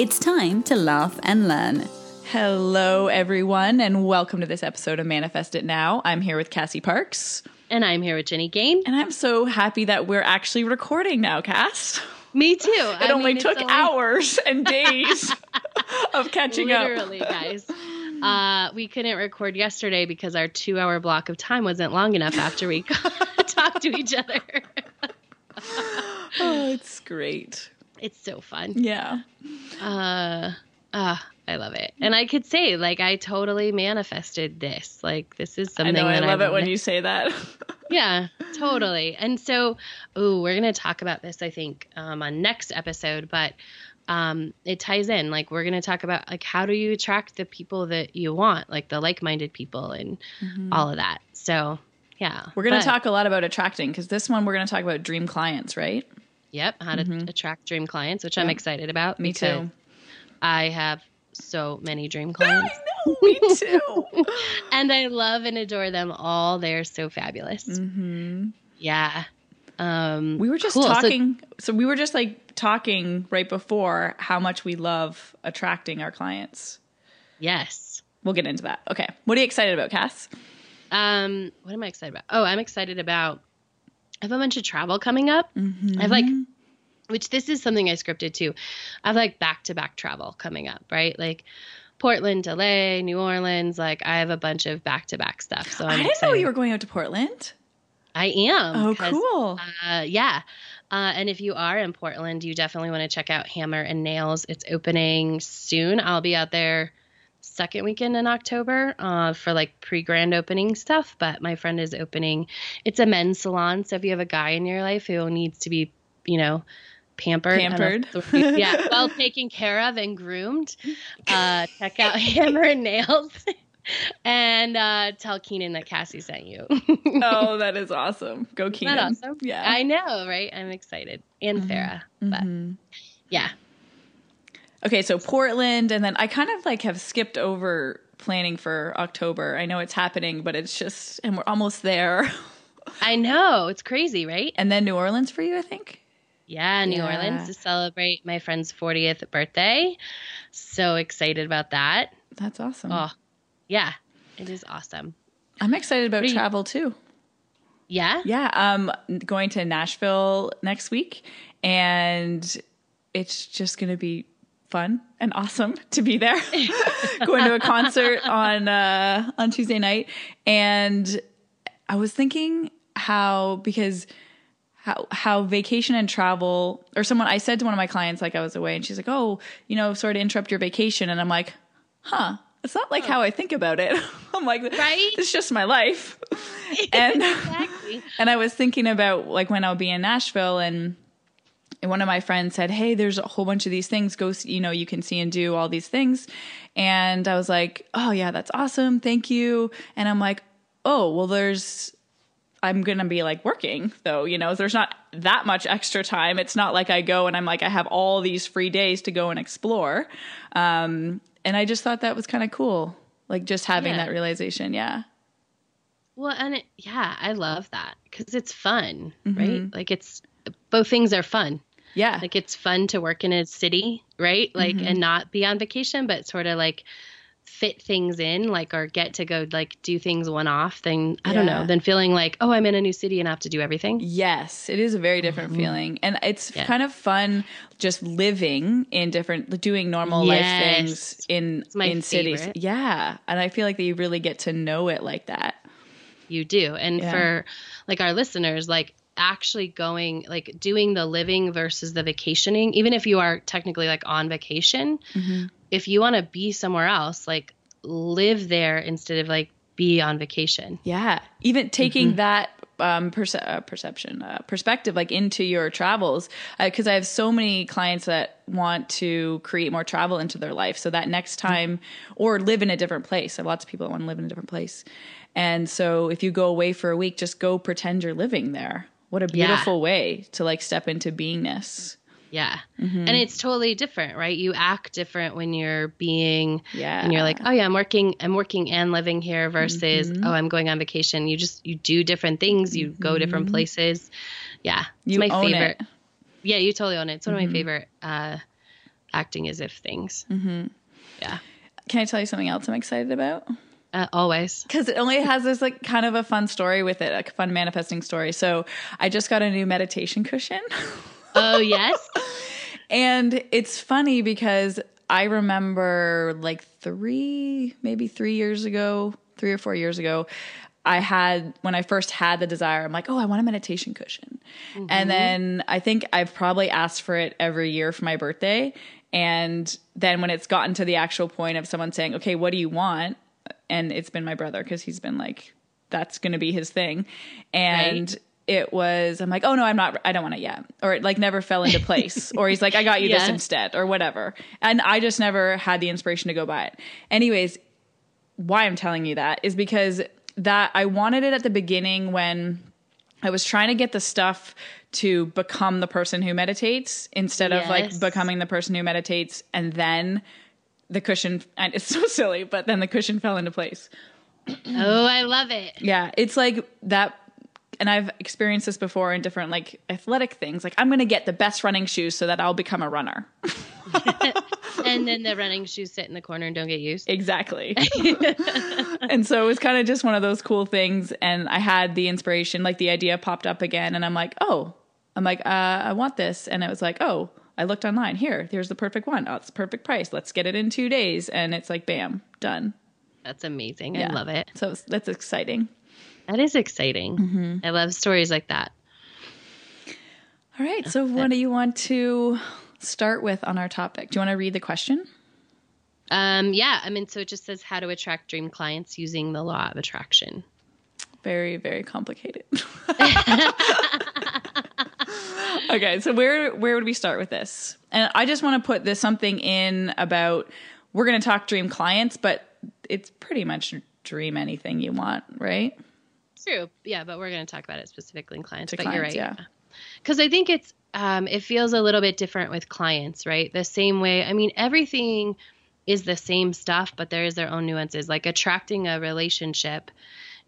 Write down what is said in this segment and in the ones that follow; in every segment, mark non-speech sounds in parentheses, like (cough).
It's time to laugh and learn. Hello, everyone, and welcome to this episode of Manifest It Now. I'm here with Cassie Parks. And I'm here with Jenny Gain. And I'm so happy that we're actually recording now, Cass. Me too. (laughs) It I only mean, took only... hours and (laughs) days of catching Literally, up. Literally, guys. Uh, we couldn't record yesterday because our two hour block of time wasn't long enough after we (laughs) talked to each other. oh, it's great. It's so fun. Yeah. Uh, uh, I love it. And I could say, like, I totally manifested this. Like, this is something I know, I love I it when you say that. (laughs) yeah, totally. And so, oh, we're going to talk about this, I think, um, on next episode, but um, it ties in. Like, we're going to talk about, like, how do you attract the people that you want, like the like minded people and mm-hmm. all of that. So, yeah. We're going to talk a lot about attracting because this one we're going to talk about dream clients, right? Yep, how to mm-hmm. attract dream clients, which I'm excited about. Me too. I have so many dream clients. (laughs) I know, me too. (laughs) and I love and adore them all. They're so fabulous. Mm-hmm. Yeah. Um, we were just cool. talking. So, so we were just like talking right before how much we love attracting our clients. Yes. We'll get into that. Okay. What are you excited about, Cass? Um, what am I excited about? Oh, I'm excited about. I have a bunch of travel coming up. Mm-hmm. I have like which this is something I scripted too. I have like back to back travel coming up, right? Like Portland, LA, New Orleans. Like I have a bunch of back to back stuff. So I'm I did not know you were going out to Portland. I am. Oh, cool. Uh, yeah. Uh, and if you are in Portland, you definitely want to check out Hammer and Nails. It's opening soon. I'll be out there second weekend in October uh, for like pre grand opening stuff. But my friend is opening. It's a men's salon, so if you have a guy in your life who needs to be, you know, pampered, pampered, yeah, well taken care of and groomed. Uh, check out (laughs) Hammer and Nails. (laughs) and uh, tell Keenan that Cassie sent you. (laughs) oh, that is awesome. Go Keenan. Awesome? Yeah. I know, right? I'm excited. And mm-hmm. Farah. But mm-hmm. yeah. Okay, so Portland, and then I kind of like have skipped over planning for October. I know it's happening, but it's just, and we're almost there. (laughs) I know. It's crazy, right? And then New Orleans for you, I think? Yeah, New yeah. Orleans to celebrate my friend's 40th birthday. So excited about that. That's awesome. Oh, yeah, it is awesome. I'm excited about travel too. Yeah? Yeah, um going to Nashville next week and it's just going to be fun and awesome (laughs) to be there. (laughs) going to a concert on uh on Tuesday night and I was thinking how because how how vacation and travel or someone I said to one of my clients like I was away and she's like, "Oh, you know, sort of interrupt your vacation." And I'm like, "Huh, it's not like how I think about it." (laughs) I'm like, "Right? It's just my life." and exactly. and I was thinking about like when I'll be in Nashville and and one of my friends said, "Hey, there's a whole bunch of these things. Go, see, you know, you can see and do all these things." And I was like, "Oh yeah, that's awesome. Thank you." And I'm like, "Oh, well there's I'm going to be like working though, you know, there's not that much extra time. It's not like I go and I'm like, I have all these free days to go and explore. Um, and I just thought that was kind of cool. Like just having yeah. that realization. Yeah. Well, and it, yeah, I love that because it's fun, mm-hmm. right? Like it's both things are fun. Yeah. Like it's fun to work in a city, right? Like mm-hmm. and not be on vacation, but sort of like fit things in like or get to go like do things one off then i yeah. don't know than feeling like oh i'm in a new city and i have to do everything yes it is a very different mm-hmm. feeling and it's yeah. kind of fun just living in different doing normal yes. life things in in cities yeah and i feel like that you really get to know it like that you do and yeah. for like our listeners like actually going like doing the living versus the vacationing even if you are technically like on vacation mm-hmm if you want to be somewhere else, like live there instead of like be on vacation. Yeah. Even taking mm-hmm. that um, perce- uh, perception, uh, perspective, like into your travels. Because I have so many clients that want to create more travel into their life, so that next time, or live in a different place. I have lots of people that want to live in a different place, and so if you go away for a week, just go pretend you're living there. What a beautiful yeah. way to like step into beingness. Yeah. Mm-hmm. And it's totally different, right? You act different when you're being yeah. and you're like, "Oh yeah, I'm working I'm working and living here" versus, mm-hmm. "Oh, I'm going on vacation." You just you do different things, you mm-hmm. go different places. Yeah. It's you my own favorite. It. Yeah, you totally own it. It's one of my mm-hmm. favorite uh acting as if things. Mm-hmm. Yeah. Can I tell you something else I'm excited about? Uh, always. Because it only has this like kind of a fun story with it, a fun manifesting story. So I just got a new meditation cushion. (laughs) Oh, yes. and it's funny because I remember like three, maybe three years ago, three or four years ago, I had when I first had the desire, I'm like, oh, I want a meditation cushion. Mm-hmm. And then I think I've probably asked for it every year for my birthday. And then when it's gotten to the actual point of someone saying, okay, what do you want? And it's been my brother because he's been like, that's going to be his thing. And right it was I'm like, oh no, I'm not I don't want it yet. Or it like never fell into place. (laughs) or he's like, I got you yeah. this instead, or whatever. And I just never had the inspiration to go buy it. Anyways, why I'm telling you that is because that I wanted it at the beginning when I was trying to get the stuff to become the person who meditates instead yes. of like becoming the person who meditates and then the cushion and it's (laughs) so silly, but then the cushion fell into place. oh, I love it. Yeah, it's like that and I've experienced this before in different like athletic things. Like I'm going to get the best running shoes so that I'll become a runner. (laughs) and then the running shoes sit in the corner and don't get used. Exactly. (laughs) and so it was kind of just one of those cool things. And I had the inspiration, like the idea popped up again, and I'm like, oh, I'm like, uh, I want this, and it was like, oh. I looked online. Here, here's the perfect one. Oh, it's the perfect price. Let's get it in two days, and it's like, bam, done. That's amazing. Yeah. I love it. So that's exciting. That is exciting. Mm-hmm. I love stories like that. All right. So, what do you want to start with on our topic? Do you want to read the question? Um, yeah. I mean, so it just says how to attract dream clients using the law of attraction. Very, very complicated. (laughs) (laughs) okay, so where where would we start with this? And I just want to put this something in about we're going to talk dream clients, but it's pretty much dream anything you want, right? True. Yeah, but we're going to talk about it specifically in clients. To but clients, you're right. Yeah. Because I think it's um, it feels a little bit different with clients, right? The same way. I mean, everything is the same stuff, but there is their own nuances. Like attracting a relationship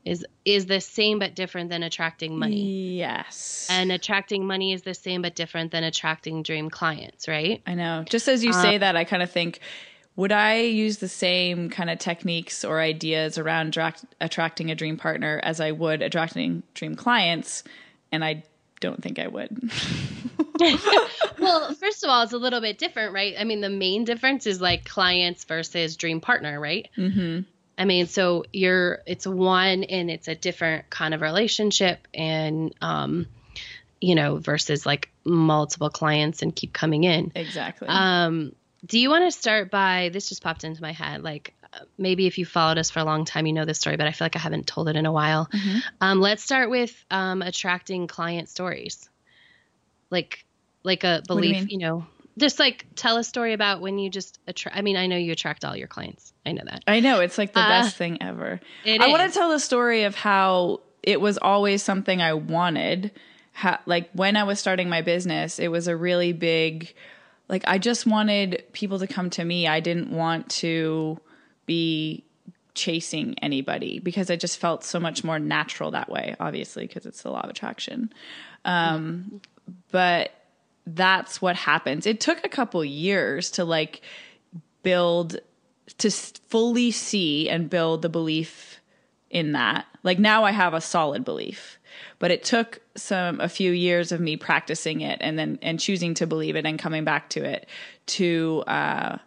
is is the same but different than attracting money. Yes. And attracting money is the same but different than attracting dream clients, right? I know. Just as you um, say that, I kind of think would I use the same kind of techniques or ideas around attracting a dream partner as I would attracting dream clients? And I don't think I would. (laughs) (laughs) well, first of all, it's a little bit different, right? I mean, the main difference is like clients versus dream partner, right? Mm-hmm. I mean, so you're it's one and it's a different kind of relationship, and um, you know, versus like multiple clients and keep coming in. Exactly. Um, do you want to start by this just popped into my head like maybe if you followed us for a long time you know this story but i feel like i haven't told it in a while mm-hmm. um, let's start with um, attracting client stories like like a belief you, you, know just like tell a story about when you just attract i mean i know you attract all your clients. I know that. I know. It's like the uh, best thing ever. i want to tell the story of how it was always something i wanted. How, like when i was starting my business it was a really big like I just wanted people to come to me. I didn't want to be chasing anybody because I just felt so much more natural that way, obviously, because it's the law of attraction. Um, but that's what happens. It took a couple years to like build, to fully see and build the belief in that. Like now I have a solid belief but it took some a few years of me practicing it and then and choosing to believe it and coming back to it to uh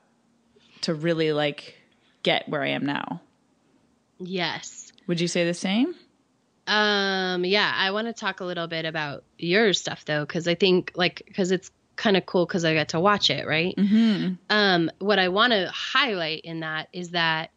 to really like get where I am now. Yes. Would you say the same? Um yeah, I want to talk a little bit about your stuff though cuz I think like cuz it's kind of cool cuz I got to watch it, right? Mm-hmm. Um what I want to highlight in that is that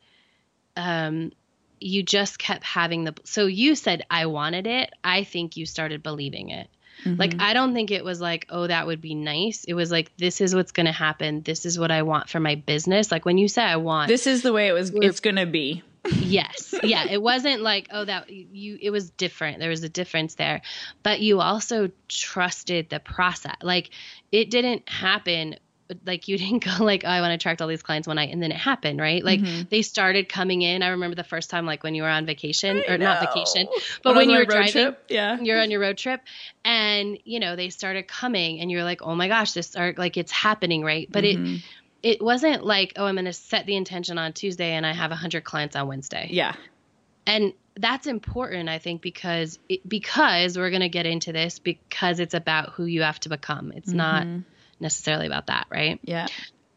um you just kept having the so you said I wanted it. I think you started believing it. Mm-hmm. Like I don't think it was like, oh, that would be nice. It was like this is what's going to happen. This is what I want for my business. Like when you say I want This is the way it was it's going to be. Yes. Yeah, it wasn't like, oh that you it was different. There was a difference there. But you also trusted the process. Like it didn't happen like you (laughs) didn't go like oh, I want to attract all these clients one night and then it happened right like mm-hmm. they started coming in I remember the first time like when you were on vacation I or know. not vacation but when you were driving trip. yeah you're on your road trip and you know they started coming and you're like oh my gosh this are like it's happening right but mm-hmm. it it wasn't like oh I'm going to set the intention on Tuesday and I have 100 clients on Wednesday yeah and that's important i think because it, because we're going to get into this because it's about who you have to become it's mm-hmm. not necessarily about that, right? Yeah.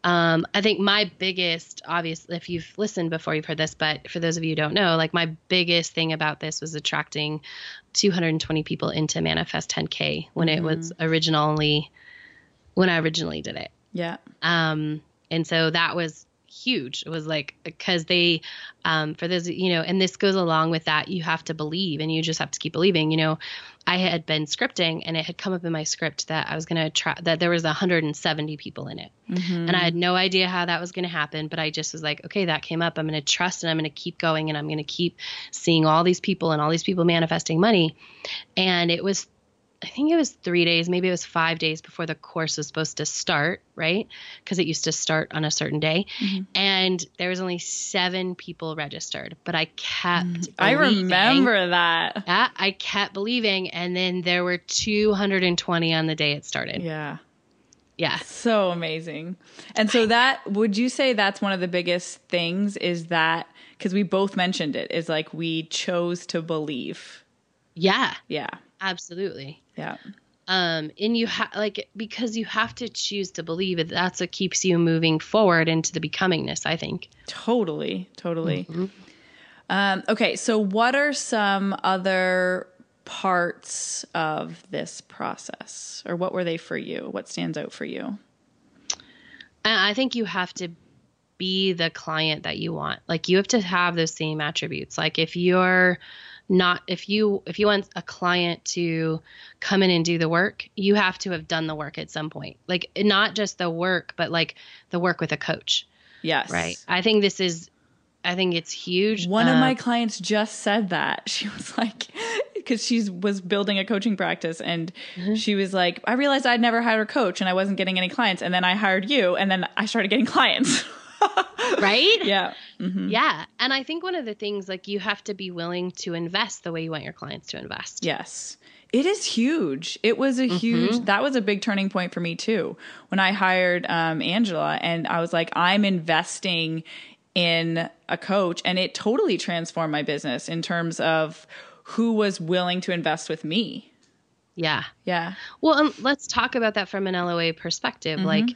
Um, I think my biggest, obviously, if you've listened before, you've heard this, but for those of you who don't know, like my biggest thing about this was attracting 220 people into Manifest 10K when mm-hmm. it was mm-hmm. originally, when I originally did it. Yeah. Um, and so that was huge. It was like because they, um, for those you know, and this goes along with that. You have to believe, and you just have to keep believing. You know, I had been scripting, and it had come up in my script that I was going to try that there was 170 people in it, mm-hmm. and I had no idea how that was going to happen. But I just was like, okay, that came up. I'm going to trust, and I'm going to keep going, and I'm going to keep seeing all these people and all these people manifesting money. And it was I think it was three days, maybe it was five days before the course was supposed to start, right? Because it used to start on a certain day. Mm-hmm. And there was only seven people registered, but I kept. Mm, I remember that. Yeah, I kept believing. And then there were 220 on the day it started. Yeah. Yeah. So amazing. And so that, would you say that's one of the biggest things is that, because we both mentioned it, is like we chose to believe. Yeah. Yeah. Absolutely. Yeah. Um, and you have like because you have to choose to believe it. That's what keeps you moving forward into the becomingness. I think. Totally. Totally. Mm-hmm. Um, okay, so what are some other parts of this process, or what were they for you? What stands out for you? I think you have to be the client that you want. Like you have to have those same attributes. Like if you're not if you if you want a client to come in and do the work you have to have done the work at some point. Like not just the work but like the work with a coach. Yes. Right. I think this is i think it's huge. One uh, of my clients just said that. (laughs) She was like because she was building a coaching practice and mm-hmm. she was like i realized i'd never hired a coach and i wasn't getting any clients and then i hired you and then i started getting clients. (laughs) Right? Yeah. Mm-hmm. Yeah. And I think one of the things, like, you have to be willing to invest the way you want your clients to invest. Yes. It is huge. It was a huge, mm-hmm. that was a big turning point for me too. When I hired um, Angela and I was like, I'm investing in a coach and it totally transformed my business in terms of who was willing to invest with me. Yeah. Yeah. Well, um, let's talk about that from an LOA perspective. Mm-hmm. Like,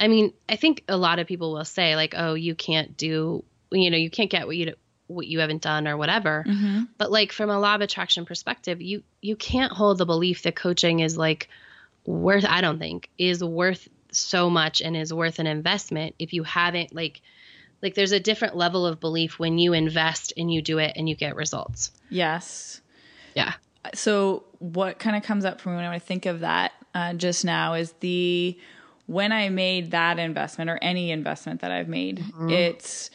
I mean, I think a lot of people will say like, "Oh, you can't do, you know, you can't get what you what you haven't done or whatever." Mm-hmm. But like from a law of attraction perspective, you you can't hold the belief that coaching is like worth. I don't think is worth so much and is worth an investment if you haven't like like there's a different level of belief when you invest and you do it and you get results. Yes. Yeah. So what kind of comes up for me when I think of that uh, just now is the when I made that investment or any investment that I've made, mm-hmm. it's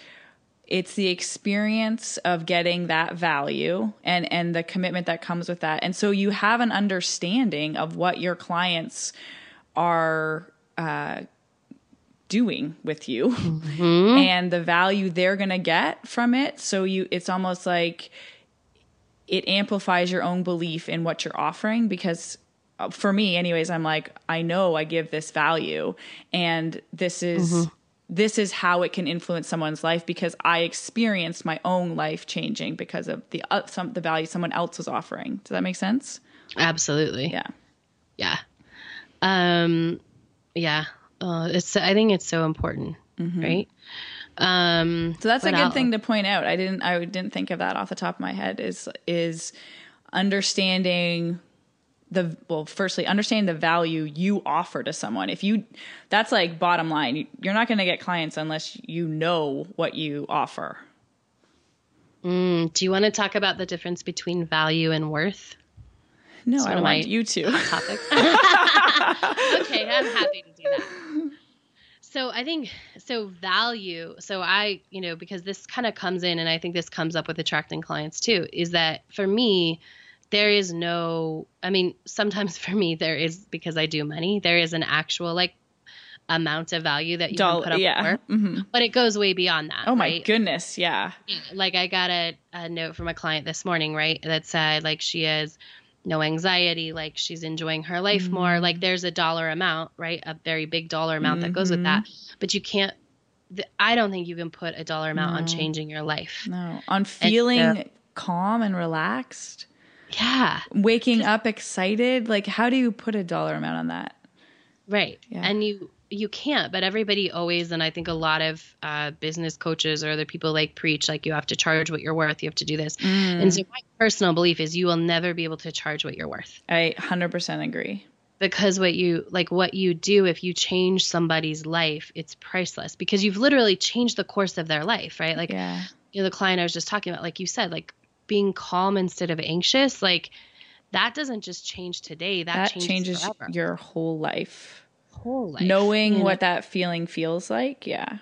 it's the experience of getting that value and and the commitment that comes with that. And so you have an understanding of what your clients are uh, doing with you mm-hmm. and the value they're going to get from it. So you it's almost like it amplifies your own belief in what you're offering because for me anyways i'm like i know i give this value and this is mm-hmm. This is how it can influence someone's life because i experienced my own life changing because of the uh, some the value someone else was offering. Does that make sense? Absolutely. Yeah. Yeah. Um yeah. Uh, it's i think it's so important mm-hmm. right? Um so that's a good else? thing to point out. I didn't i didn't think of that off the top of my head is is understanding the well firstly understand the value you offer to someone if you that's like bottom line you're not going to get clients unless you know what you offer Mm, do you want to talk about the difference between value and worth? No, I want my you to. Topic. (laughs) okay, I'm happy to do that. So I think so value. So I, you know, because this kind of comes in and I think this comes up with attracting clients too, is that for me, there is no I mean, sometimes (laughs) for me there is because I do money, there is an actual like amount of value that you Doll- can put up yeah. for. Mm-hmm. But it goes way beyond that. Oh my right? goodness, yeah. Like I got a, a note from a client this morning, right, that said like she has no anxiety, like she's enjoying her life mm-hmm. more. Like there's a dollar amount, right? A very big dollar amount mm-hmm. that goes with that. Mm-hmm. But you can't I don't think you can put a dollar amount no. on changing your life. No. On feeling and, calm and relaxed. Yeah. Waking up excited. Like how do you put a dollar amount on that? Right. Yeah. And you you can't but everybody always and i think a lot of uh, business coaches or other people like preach like you have to charge what you're worth you have to do this mm. and so my personal belief is you will never be able to charge what you're worth i 100% agree because what you like what you do if you change somebody's life it's priceless because you've literally changed the course of their life right like yeah. you know the client i was just talking about like you said like being calm instead of anxious like that doesn't just change today that, that changes, changes your whole life whole life. Knowing what that feeling feels like. Yeah.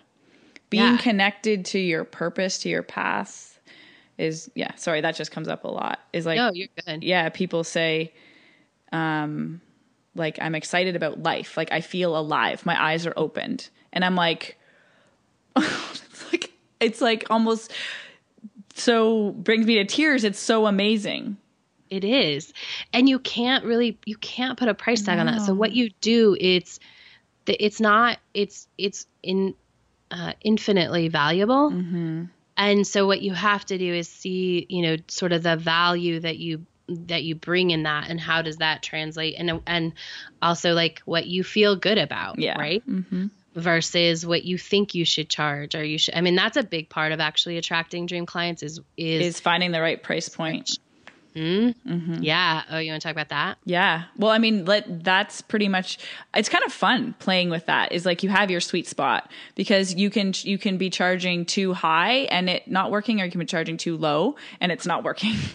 Being yeah. connected to your purpose, to your path is, yeah, sorry, that just comes up a lot. Is like, no, you're good. Yeah. People say, um, like, I'm excited about life. Like, I feel alive. My eyes are opened. And I'm like, it's (laughs) like, it's like almost so brings me to tears. It's so amazing. It is. And you can't really you can't put a price tag no. on that. So what you do it's it's not it's it's in uh, infinitely valuable. Mm-hmm. And so what you have to do is see, you know, sort of the value that you that you bring in that and how does that translate and and also like what you feel good about, yeah. right? Mm-hmm versus what you think you should charge or you should i mean that's a big part of actually attracting dream clients is is, is finding the right price point Mm-hmm. Mm-hmm. Yeah. Oh, you want to talk about that? Yeah. Well, I mean, let, that's pretty much. It's kind of fun playing with that. Is like you have your sweet spot because you can you can be charging too high and it not working, or you can be charging too low and it's not working. (laughs)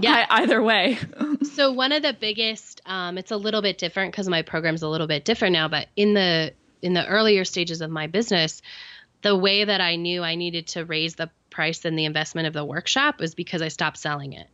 Yeah. either way. (laughs) so one of the biggest, um, it's a little bit different because my program's a little bit different now. But in the in the earlier stages of my business, the way that I knew I needed to raise the price and the investment of the workshop was because I stopped selling it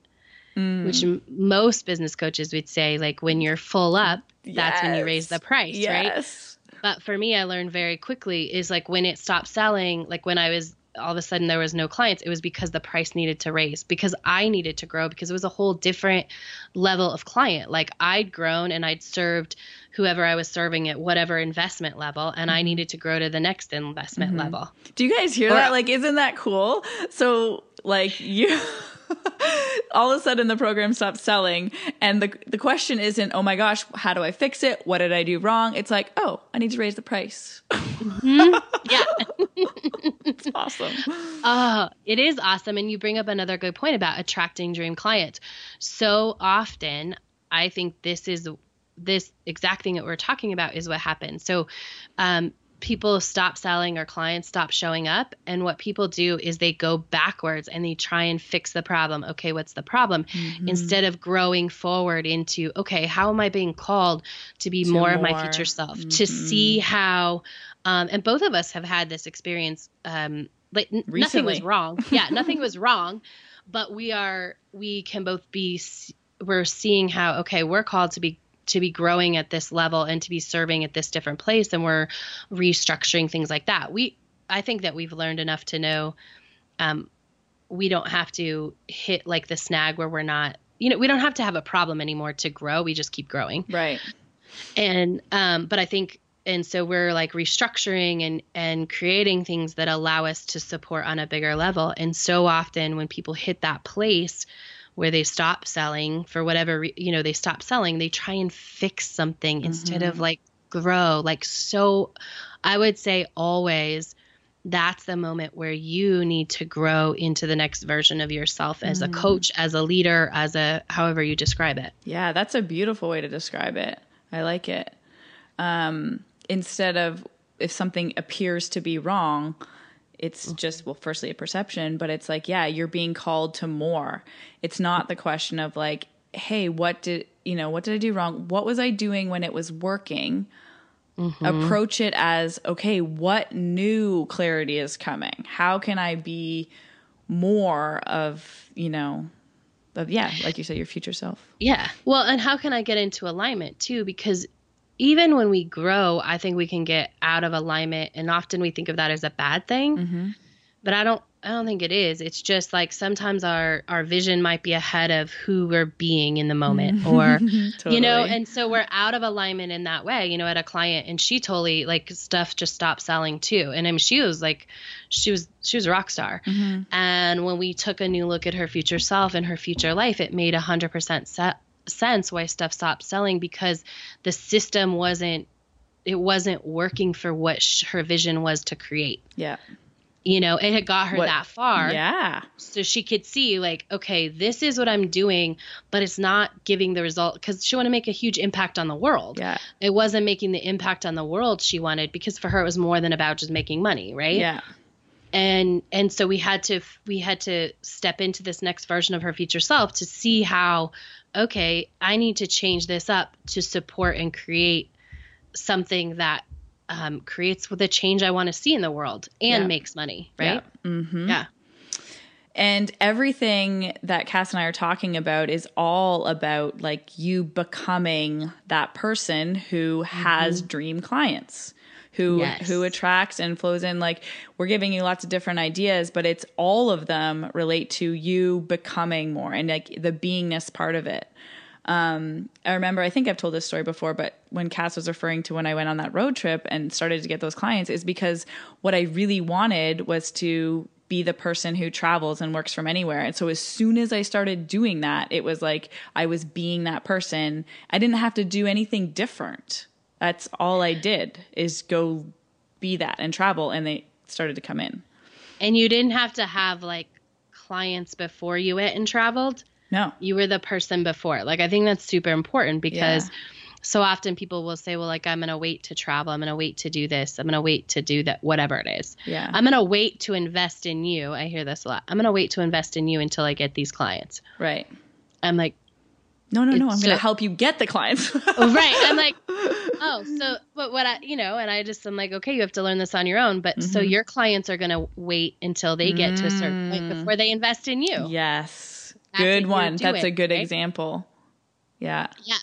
mm. which m- most business coaches would say like when you're full up that's yes. when you raise the price yes. right but for me i learned very quickly is like when it stopped selling like when i was all of a sudden there was no clients it was because the price needed to raise because i needed to grow because it was a whole different level of client like i'd grown and i'd served whoever i was serving at whatever investment level and i mm-hmm. needed to grow to the next investment mm-hmm. level do you guys hear or, that like isn't that cool so like you (laughs) (laughs) all of a sudden the program stops selling and the the question isn't oh my gosh how do i fix it? What did i do wrong? It's like oh i need to raise the price. Mm-hmm. (laughs) yeah. It's awesome. Uh, it is awesome and you bring up another good point about attracting dream clients. So often i think this is this exact thing that we're talking about is what happens. So um, people stop selling or clients stop showing up. And what people do is they go backwards and they try and fix the problem. Okay what's the problem? Mm-hmm. instead of growing forward into okay how am i being called to be more, more, of my future self? Mm-hmm. to see how um, and both of us have had this experience um, like n- nothing was wrong. (laughs) Yeah nothing was wrong but we are we can both be we're seeing how okay we're called to be to be growing at this level and to be serving at this different place and we're restructuring things like that. We i think that we've learned enough to know um, we don't have to hit like the snag where we're not you know we don't have to have a problem anymore to grow. We just keep growing. Right. And um but i think and so we're like restructuring and and creating things that allow us to support on a bigger level. And so often when people hit that place where they stop selling for whatever you know they stop selling they try and fix something mm-hmm. instead of like grow like so i would say always that's the moment where you need to grow into the next version of yourself as mm. a coach as a leader as a however you describe it yeah that's a beautiful way to describe it i like it um, instead of if something appears to be wrong it's just well firstly a perception but it's like yeah you're being called to more. It's not the question of like hey what did you know what did i do wrong? What was i doing when it was working? Mm-hmm. approach it as okay what new clarity is coming? How can i be more of you know of yeah like you said your future self? Yeah. Well and how can i get into alignment too? Because even when we grow, I think we can get out of alignment, and often we think of that as a bad thing. Mm-hmm. But I don't. I don't think it is. It's just like sometimes our our vision might be ahead of who we're being in the moment, or totally. (laughs) you know, and so we're out of alignment in that way. You know, at a client, and she totally like stuff just stopped selling too. And I mean, she was like, she was she was a rock star. Mm-hmm. And when we took a new look at her future self and her future life, it made a hundred percent set sense why stuff stopped selling because the system wasn't it wasn't working for what sh- her vision was to create. Yeah. You know, it had got her what, that far. Yeah. So she could see like, okay, this is what I'm doing, but it's not giving the result because she wanted to make a huge impact on the world. Yeah. It wasn't making the impact on the world she wanted because for her it was more than about just making money, right? Yeah and and so we had to we had to step into this next version of her future self to see how okay i need to change this up to support and create something that um, creates the change i want to see in the world and yeah. makes money right yeah. Mm-hmm. yeah and everything that Cass and I are talking about is all about like you becoming that person who mm-hmm. has dream clients who yes. who attracts and flows in like we're giving you lots of different ideas but it's all of them relate to you becoming more and like the beingness part of it um, I remember, I think I've told this story before, but when Cass was referring to when I went on that road trip and started to get those clients, is because what I really wanted was to be the person who travels and works from anywhere. And so as soon as I started doing that, it was like I was being that person. I didn't have to do anything different. That's all I did is go be that and travel and they started to come in. And you didn't have to have like clients before you went and traveled. No. You were the person before. Like I think that's super important because yeah. so often people will say, Well, like I'm gonna wait to travel, I'm gonna wait to do this, I'm gonna wait to do that, whatever it is. Yeah. I'm gonna wait to invest in you. I hear this a lot. I'm gonna wait to invest in you until I get these clients. Right. I'm like, no, no, no. I'm going to help you get the clients. right. I'm like, (laughs) oh, so, but what I, you know, and I just, I'm like, okay, you have to learn this on your own. But mm-hmm. so your clients are going to wait until they get to a certain point mm. before they invest in you. Yes. That's good one. That's a good right? example. Yeah. Yeah.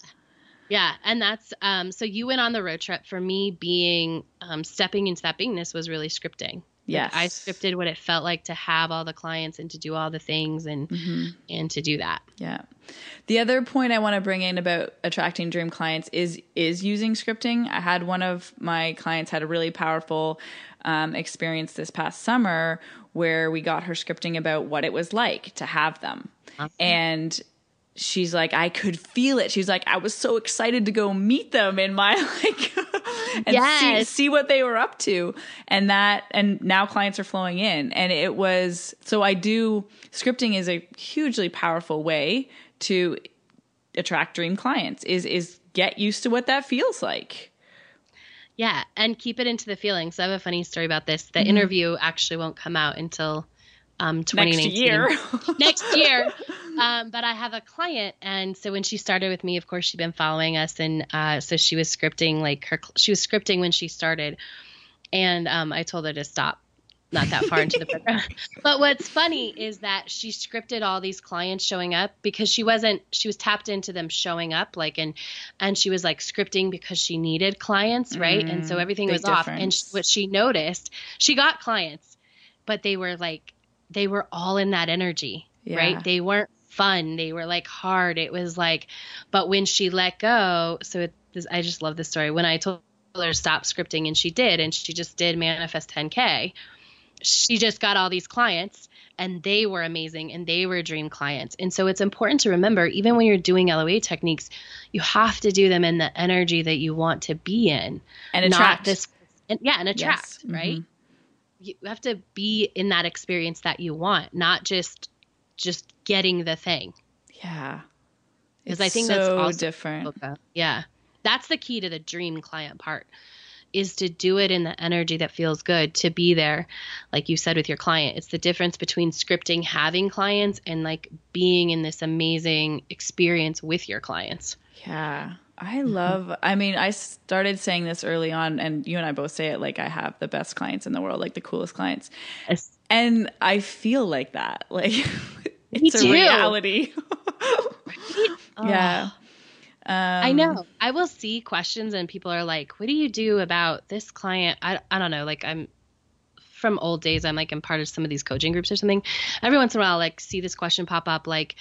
Yeah. And that's, um, so you went on the road trip for me being, um, stepping into that beingness was really scripting. Yes. I scripted what it felt like to have all the clients and to do all the things and mm-hmm. and to do that. Yeah. The other point I want to bring in about attracting dream clients is is using scripting. I had one of my clients had a really powerful um, experience this past summer where we got her scripting about what it was like to have them. Awesome. And she's like, I could feel it. She's like, I was so excited to go meet them in my (laughs) like and yes. see, see what they were up to. And that and now clients are flowing in. And it was so I do scripting is a hugely powerful way to attract dream clients is is get used to what that feels like. Yeah, and keep it into the feelings. So I have a funny story about this. The mm-hmm. interview actually won't come out until um, 2019. Next year. (laughs) Next year. Um, but I have a client, and so when she started with me, of course, she'd been following us, and uh, so she was scripting like her. She was scripting when she started, and um, I told her to stop. Not that far into the program. (laughs) But what's funny is that she scripted all these clients showing up because she wasn't. She was tapped into them showing up, like and and she was like scripting because she needed clients, right? Mm, and so mm, everything was difference. off. And she, what she noticed, she got clients, but they were like they were all in that energy, yeah. right? They weren't fun. They were like hard. It was like, but when she let go, so it, this, I just love this story. When I told her to stop scripting, and she did, and she just did manifest 10k. She just got all these clients, and they were amazing, and they were dream clients. And so it's important to remember, even when you're doing LOA techniques, you have to do them in the energy that you want to be in, and attract this. And, yeah, and attract, yes. right? Mm-hmm you have to be in that experience that you want, not just just getting the thing. Yeah. Because I think so that's also different. Yeah. That's the key to the dream client part is to do it in the energy that feels good, to be there, like you said with your client. It's the difference between scripting having clients and like being in this amazing experience with your clients. Yeah. I love, I mean, I started saying this early on, and you and I both say it like I have the best clients in the world, like the coolest clients. Yes. And I feel like that. (laughs) Like it's a reality. (laughs) yeah. Um, I know. I will see questions and people are like, "What do you do about this client?" I I don't know. Like I'm from old days. I'm like I'm part of some of these coaching groups or something. Every once in a while, like see this question pop up, like.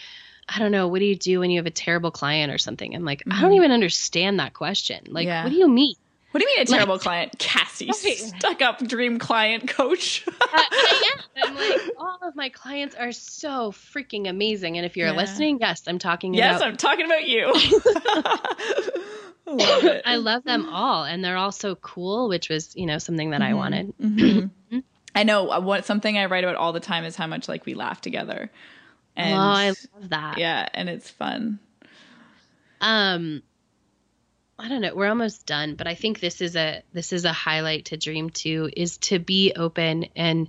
I don't know. What do you do when you have a terrible client or something? I'm like, mm-hmm. I don't mm-hmm. even understand that question. Like, yeah. what do you mean? What do you mean a terrible like, client? Cassie, (laughs) right. stuck up dream client coach. (laughs) uh, I am. I'm like, all of my clients are so freaking amazing. And if you're yeah. listening, yes, I'm talking yes, about. I'm talking about you. (laughs) I love it. I love them all. And they're all so cool, which was, you know, something that mm-hmm. I wanted. (clears throat) Mm-hmm. I know uh, what something I write about all the time is how much like we laugh together. And, oh, I love that. Yeah, and it's fun. Um, I don't know. We're almost done, but I think this is a this is a highlight to Dream Two is to be open and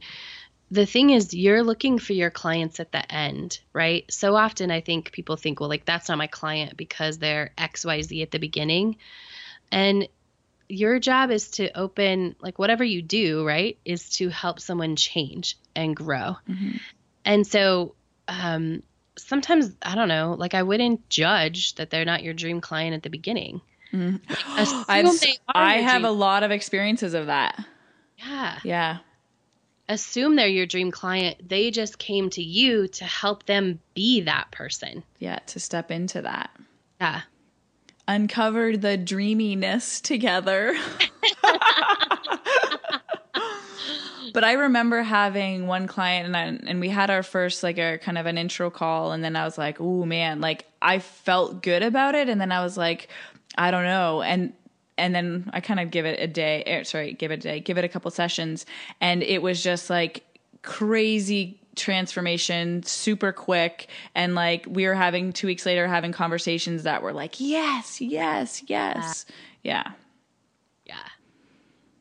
the thing is you're looking for your clients at the end, right? So often I think people think, well, like that's not my client because they're XYZ at the beginning. And your job is to open like whatever you do, right? Is to help someone change and grow. Mm-hmm. And so um sometimes I don't know, like I wouldn't judge that they're not your dream client at the beginning. Mm. I (gasps) have a lot of experiences of that. Yeah. Yeah. Assume they're your dream client. They just came to you to help them be that person. Yeah, to step into that. Yeah. Uncovered the dreaminess together. (laughs) (laughs) but I remember having one client and I, and we had our first like a kind of an intro call and then I was like, "Oh man, like I felt good about it." And then I was like, I don't know. And and then I kind of give it a day, er, sorry, give it a day, give it a couple sessions, and it was just like crazy transformation super quick and like we were having 2 weeks later having conversations that were like yes yes yes yeah yeah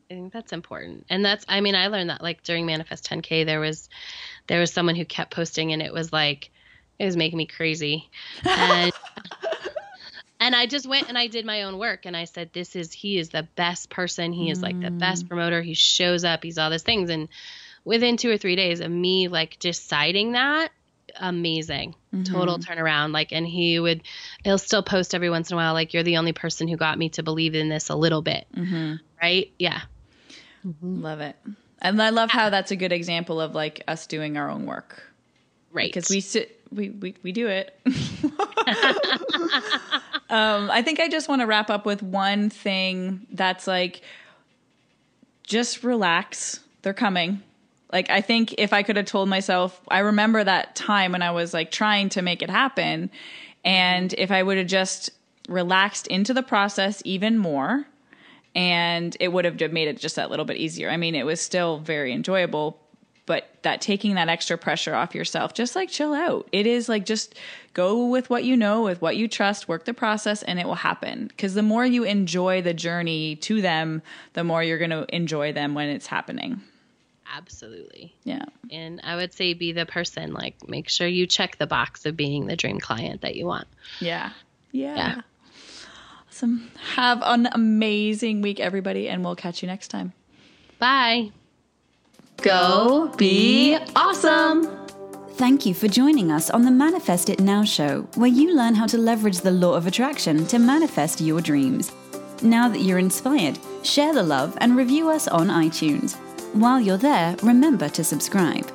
I think that's important. And that's I mean I learned that like during Manifest 10K there was there was someone who kept posting and it was like it was making me crazy. And (laughs) and I just went and I did my own work and I said, This is he is the best person. He is like the best mm. promoter. He shows up, he's all these things. And within two or three days of me like deciding that, amazing. Mm-hmm. Total turnaround. Like and he would he'll still post every once in a while, like, you're the only person who got me to believe in this a little bit. Mm-hmm. Right? Yeah. Mm-hmm. Love it. And I love how that's a good example of like us doing our own work. Right. Because we sit we, we, we do it. (laughs) (laughs) um, I think I just want to wrap up with one thing that's like, just relax. They're coming. Like, I think if I could have told myself, I remember that time when I was like trying to make it happen. And if I would have just relaxed into the process even more, and it would have made it just that little bit easier. I mean, it was still very enjoyable, but that taking that extra pressure off yourself, just like chill out. It is like just go with what you know, with what you trust, work the process, and it will happen. Because the more you enjoy the journey to them, the more you're going to enjoy them when it's happening. Absolutely. Yeah. And I would say be the person, like, make sure you check the box of being the dream client that you want. Yeah. Yeah. yeah. Awesome. Have an amazing week, everybody, and we'll catch you next time. Bye. Go be awesome! Thank you for joining us on the Manifest It Now show, where you learn how to leverage the law of attraction to manifest your dreams. Now that you're inspired, share the love and review us on iTunes. While you're there, remember to subscribe.